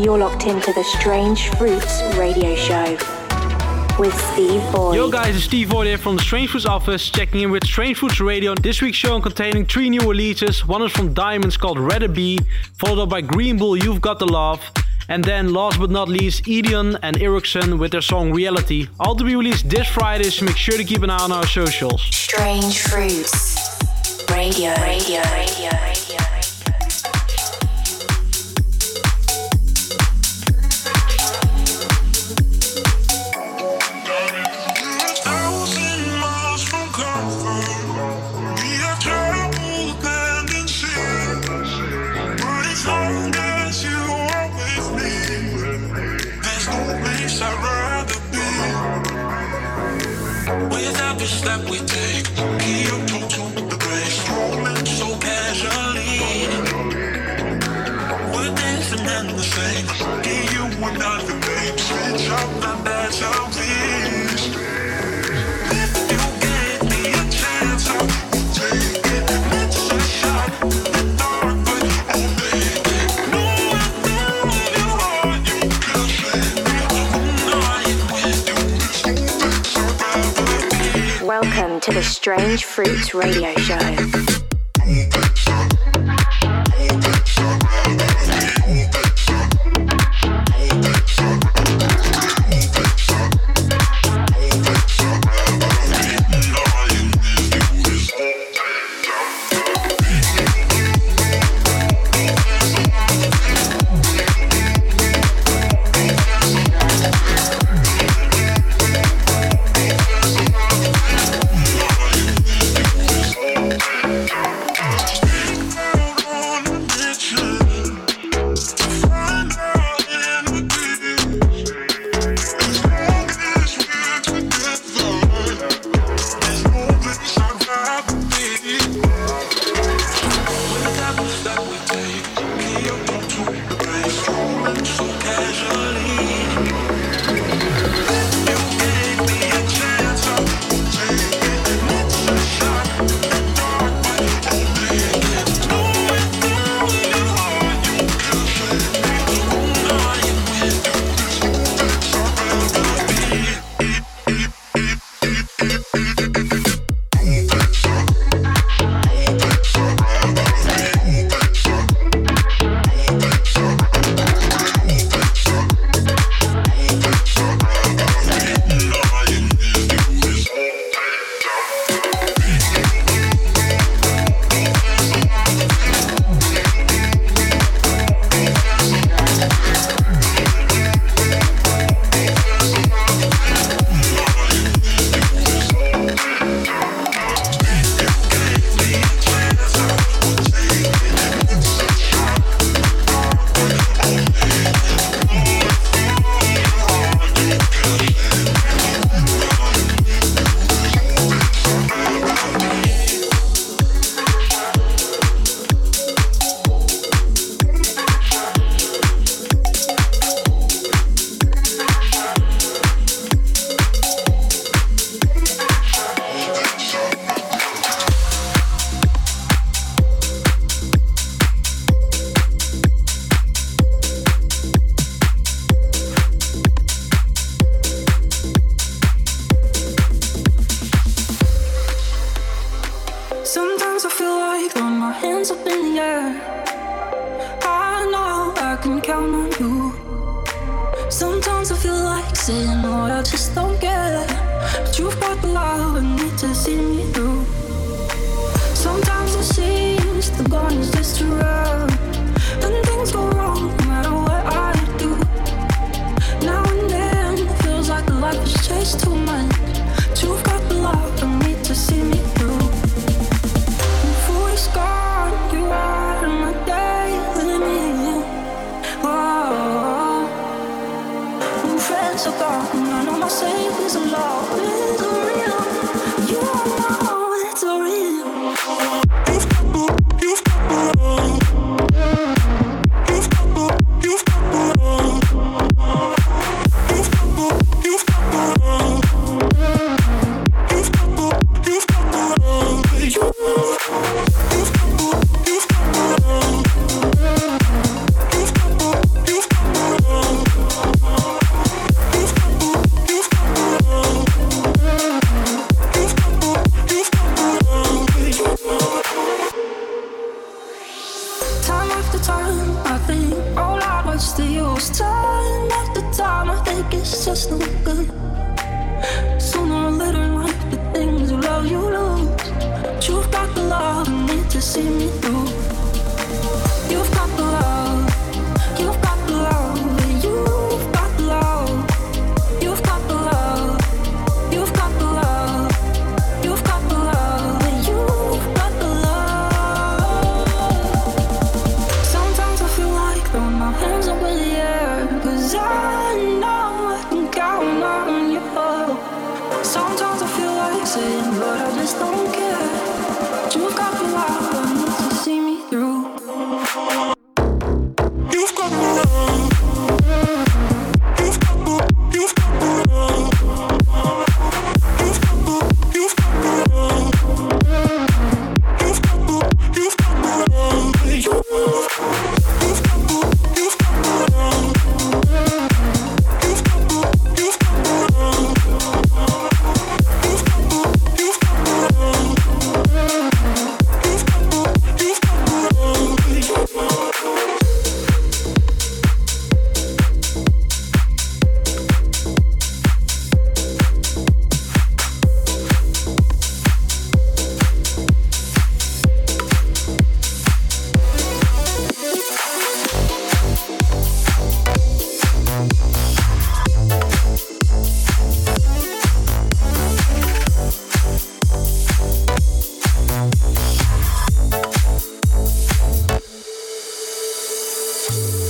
You're locked into the Strange Fruits radio show with Steve Boyd. Yo guys, it's Steve Boyd here from the Strange Fruits office, checking in with Strange Fruits Radio. This week's show containing three new releases. One is from Diamonds called Red Be, followed up by Green Bull, You've Got the Love. And then, last but not least, Edion and Ericsson with their song Reality. All to be released this Friday, so make sure to keep an eye on our socials. Strange Fruits Radio. Radio. Radio. Radio. Welcome to the Strange Fruits radio show. you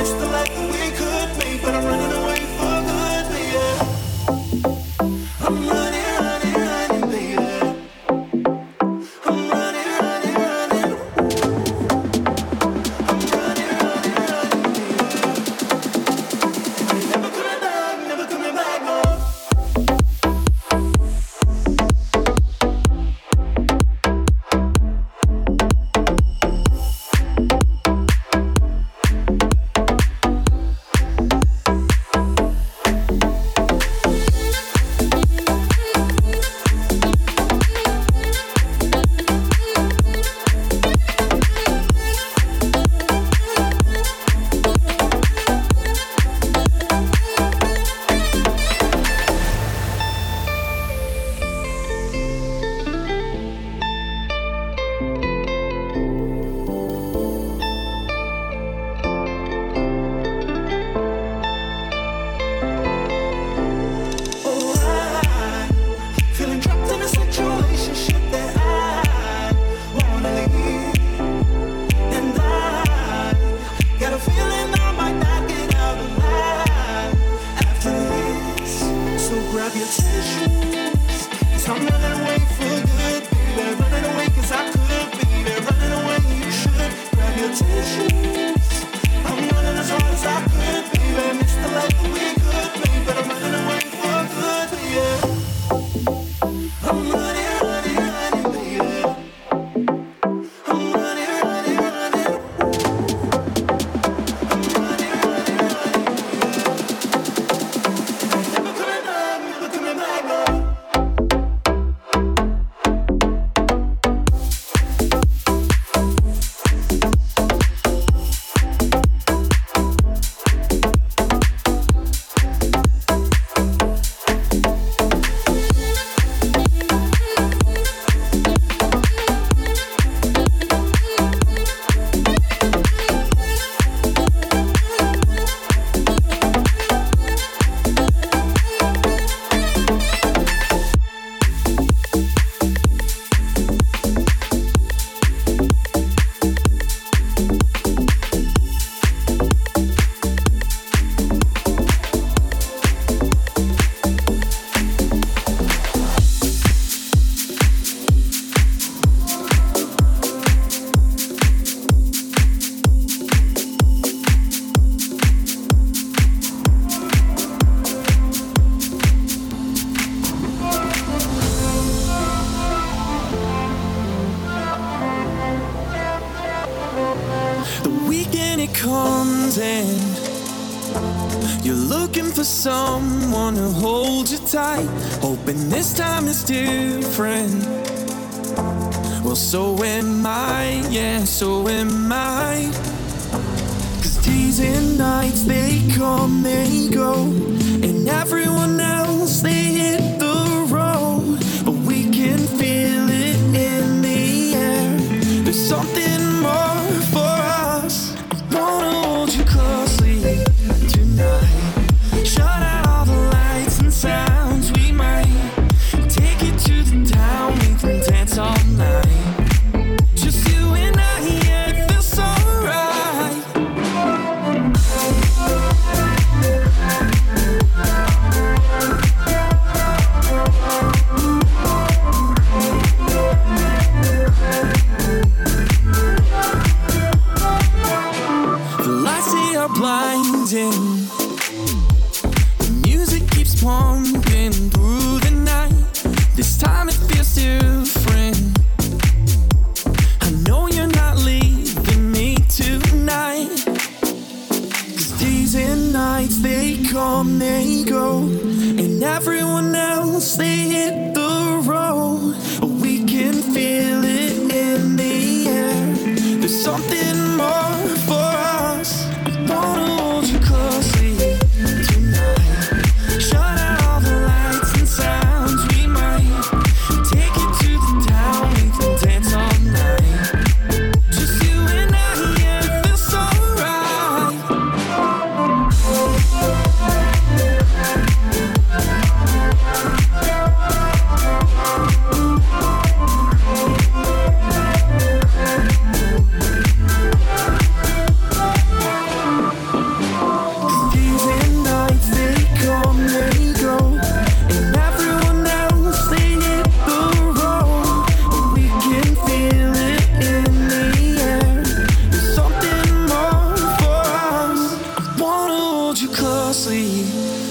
Missed the life that we could make, but I'm running away for good, yeah.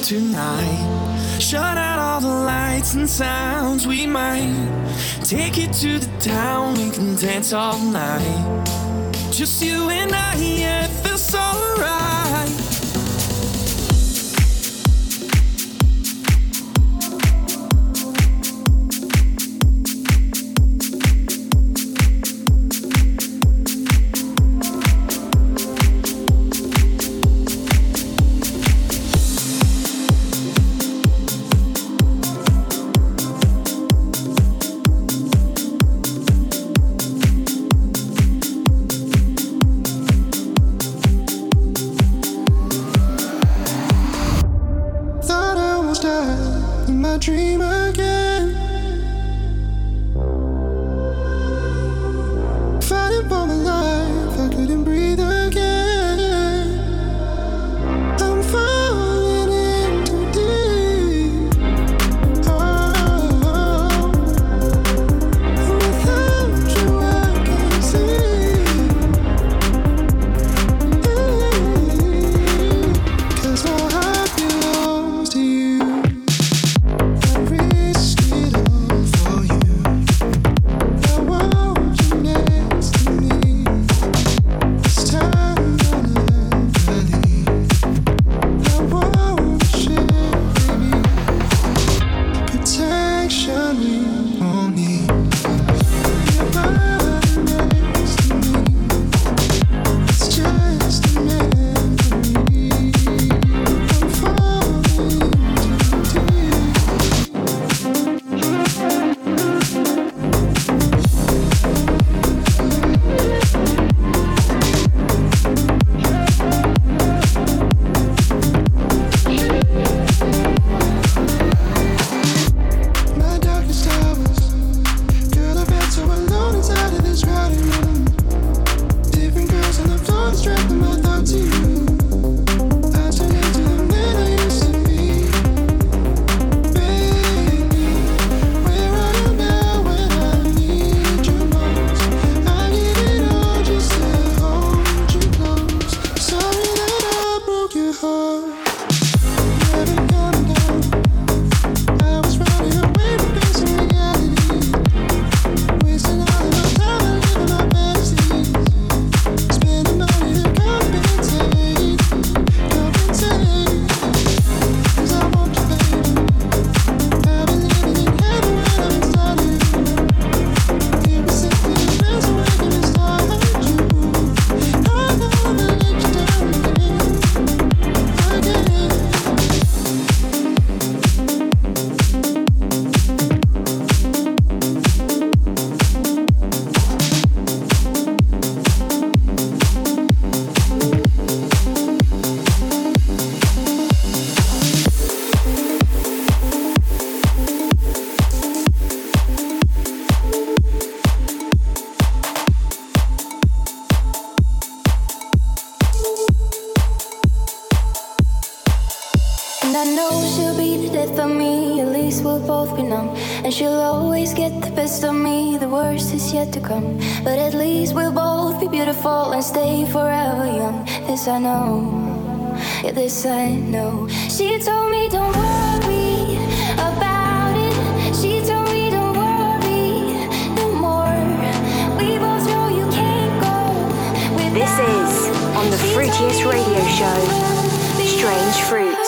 Tonight. Shut out all the lights and sounds. We might take it to the town. We can dance all night. Just you and I, yeah, I know. Yeah, this I know. She told me don't worry about it. She told me don't worry no more. We both know you can't go. This is on the fruitiest radio show, Strange Fruits.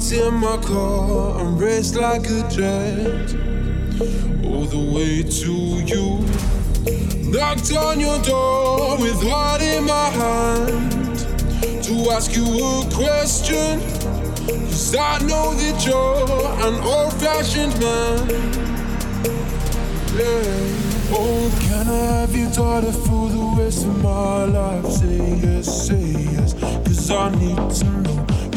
heart's in my car, I'm like a jet. All the way to you. Knocked on your door with heart in my hand to ask you a question. Cause I know that you're an old fashioned man. Yeah. Oh, can I have your daughter for the rest of my life? Say yes, say yes, cause I need to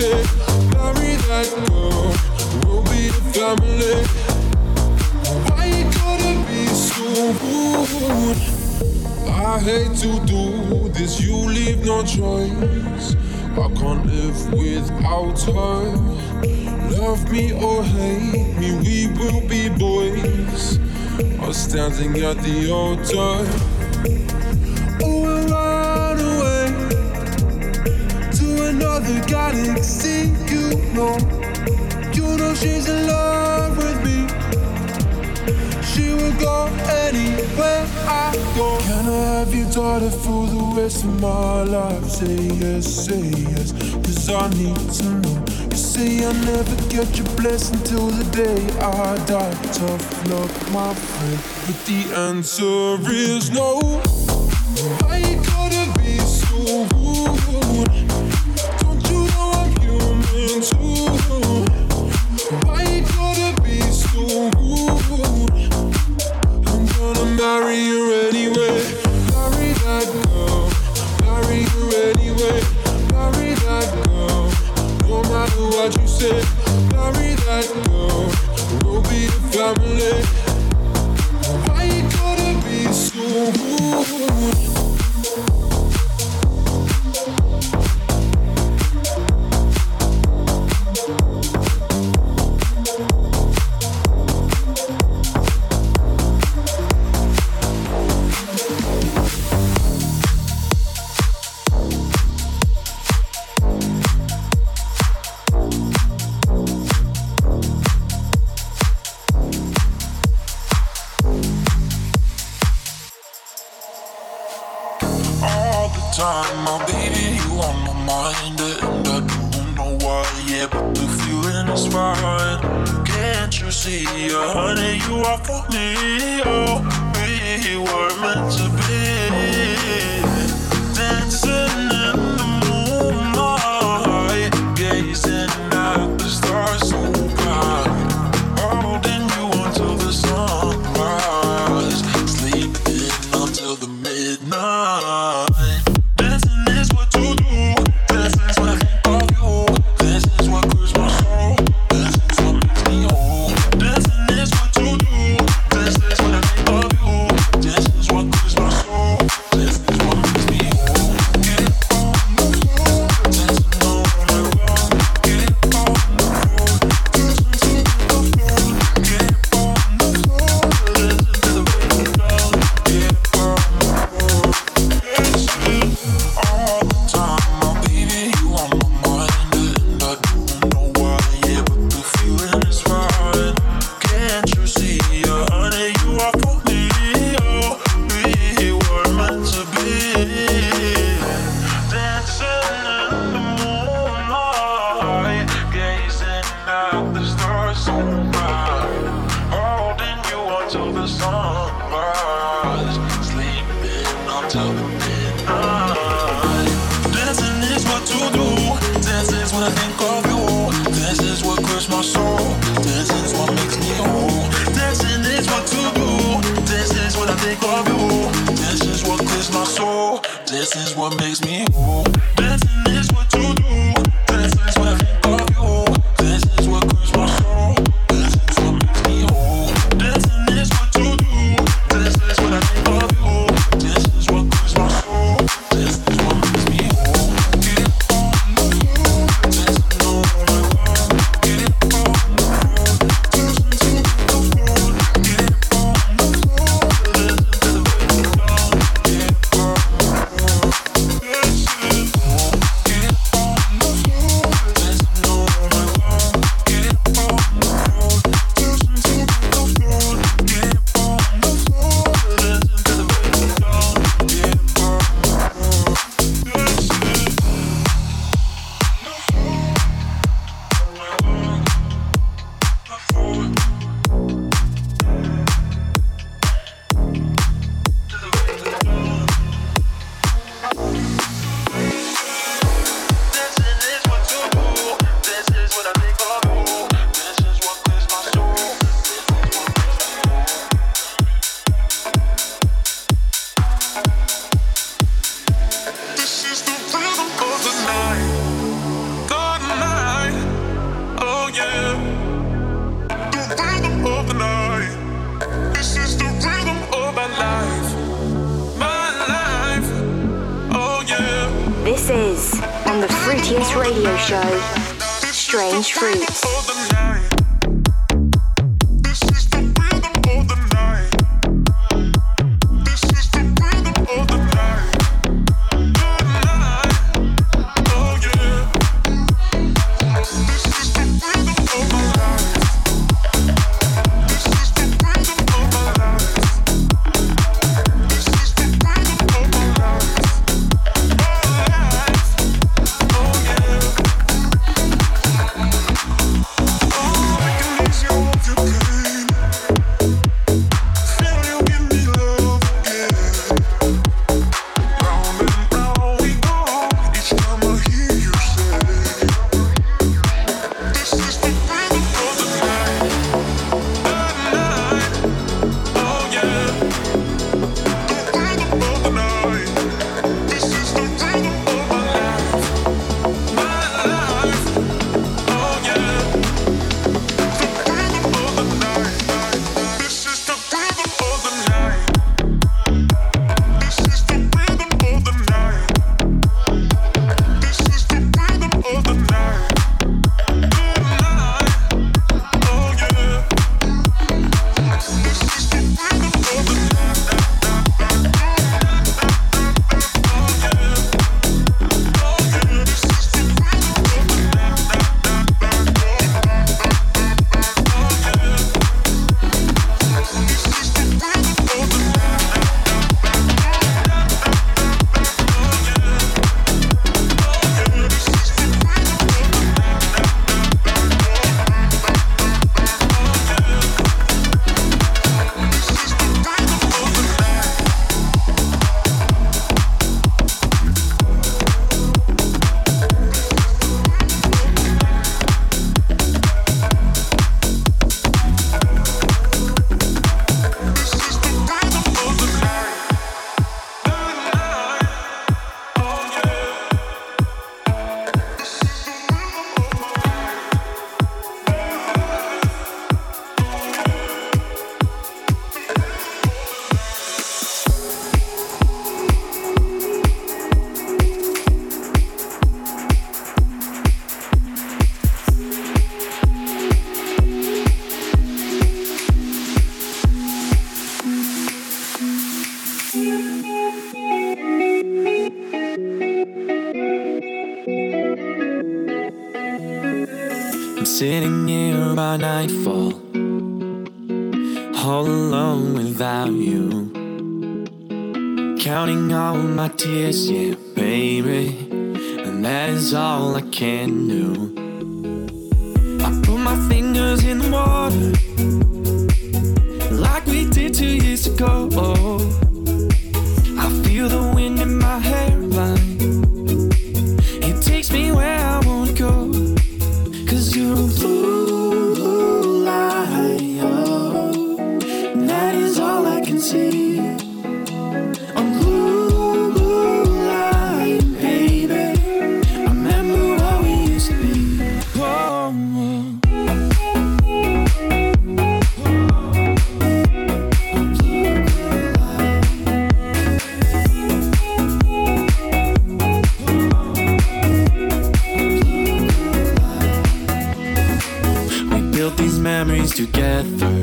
marry that girl, we'll be a family. Why you gotta be so rude? I hate to do this, you leave no choice. I can't live without her. Love me or hate me, we will be boys. Or standing at the altar. ecstasy, you know. You know she's in love with me. She will go anywhere I go. Can I have your daughter for the rest of my life? Say yes, say yes, cause I need to know. You say I never get your blessing till the day I die. Tough luck, my friend, but the answer is no. I'm. what makes me fruitiest radio show, Strange Fruits. together.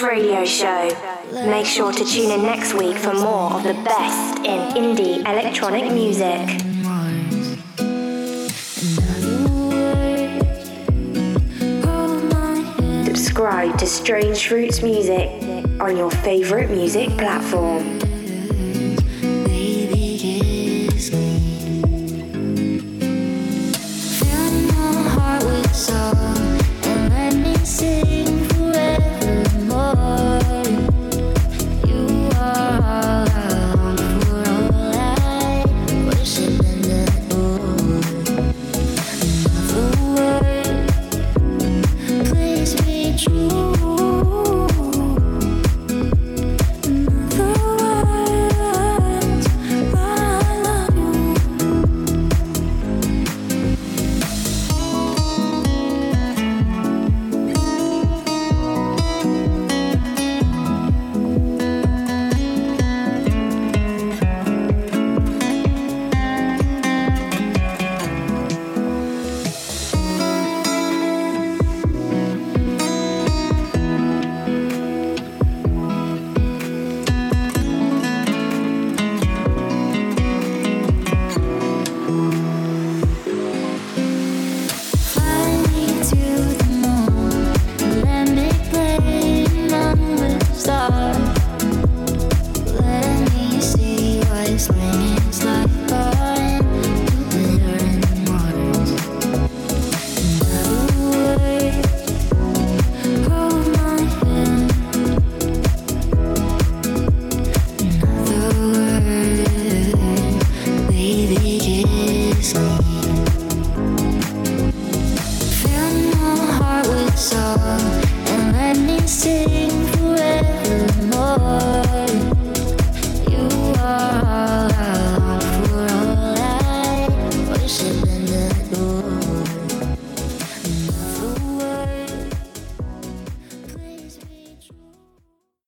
Radio show. Make sure to tune in next week for more of the best in indie electronic music. Subscribe to Strange Fruits Music on your favorite music platform.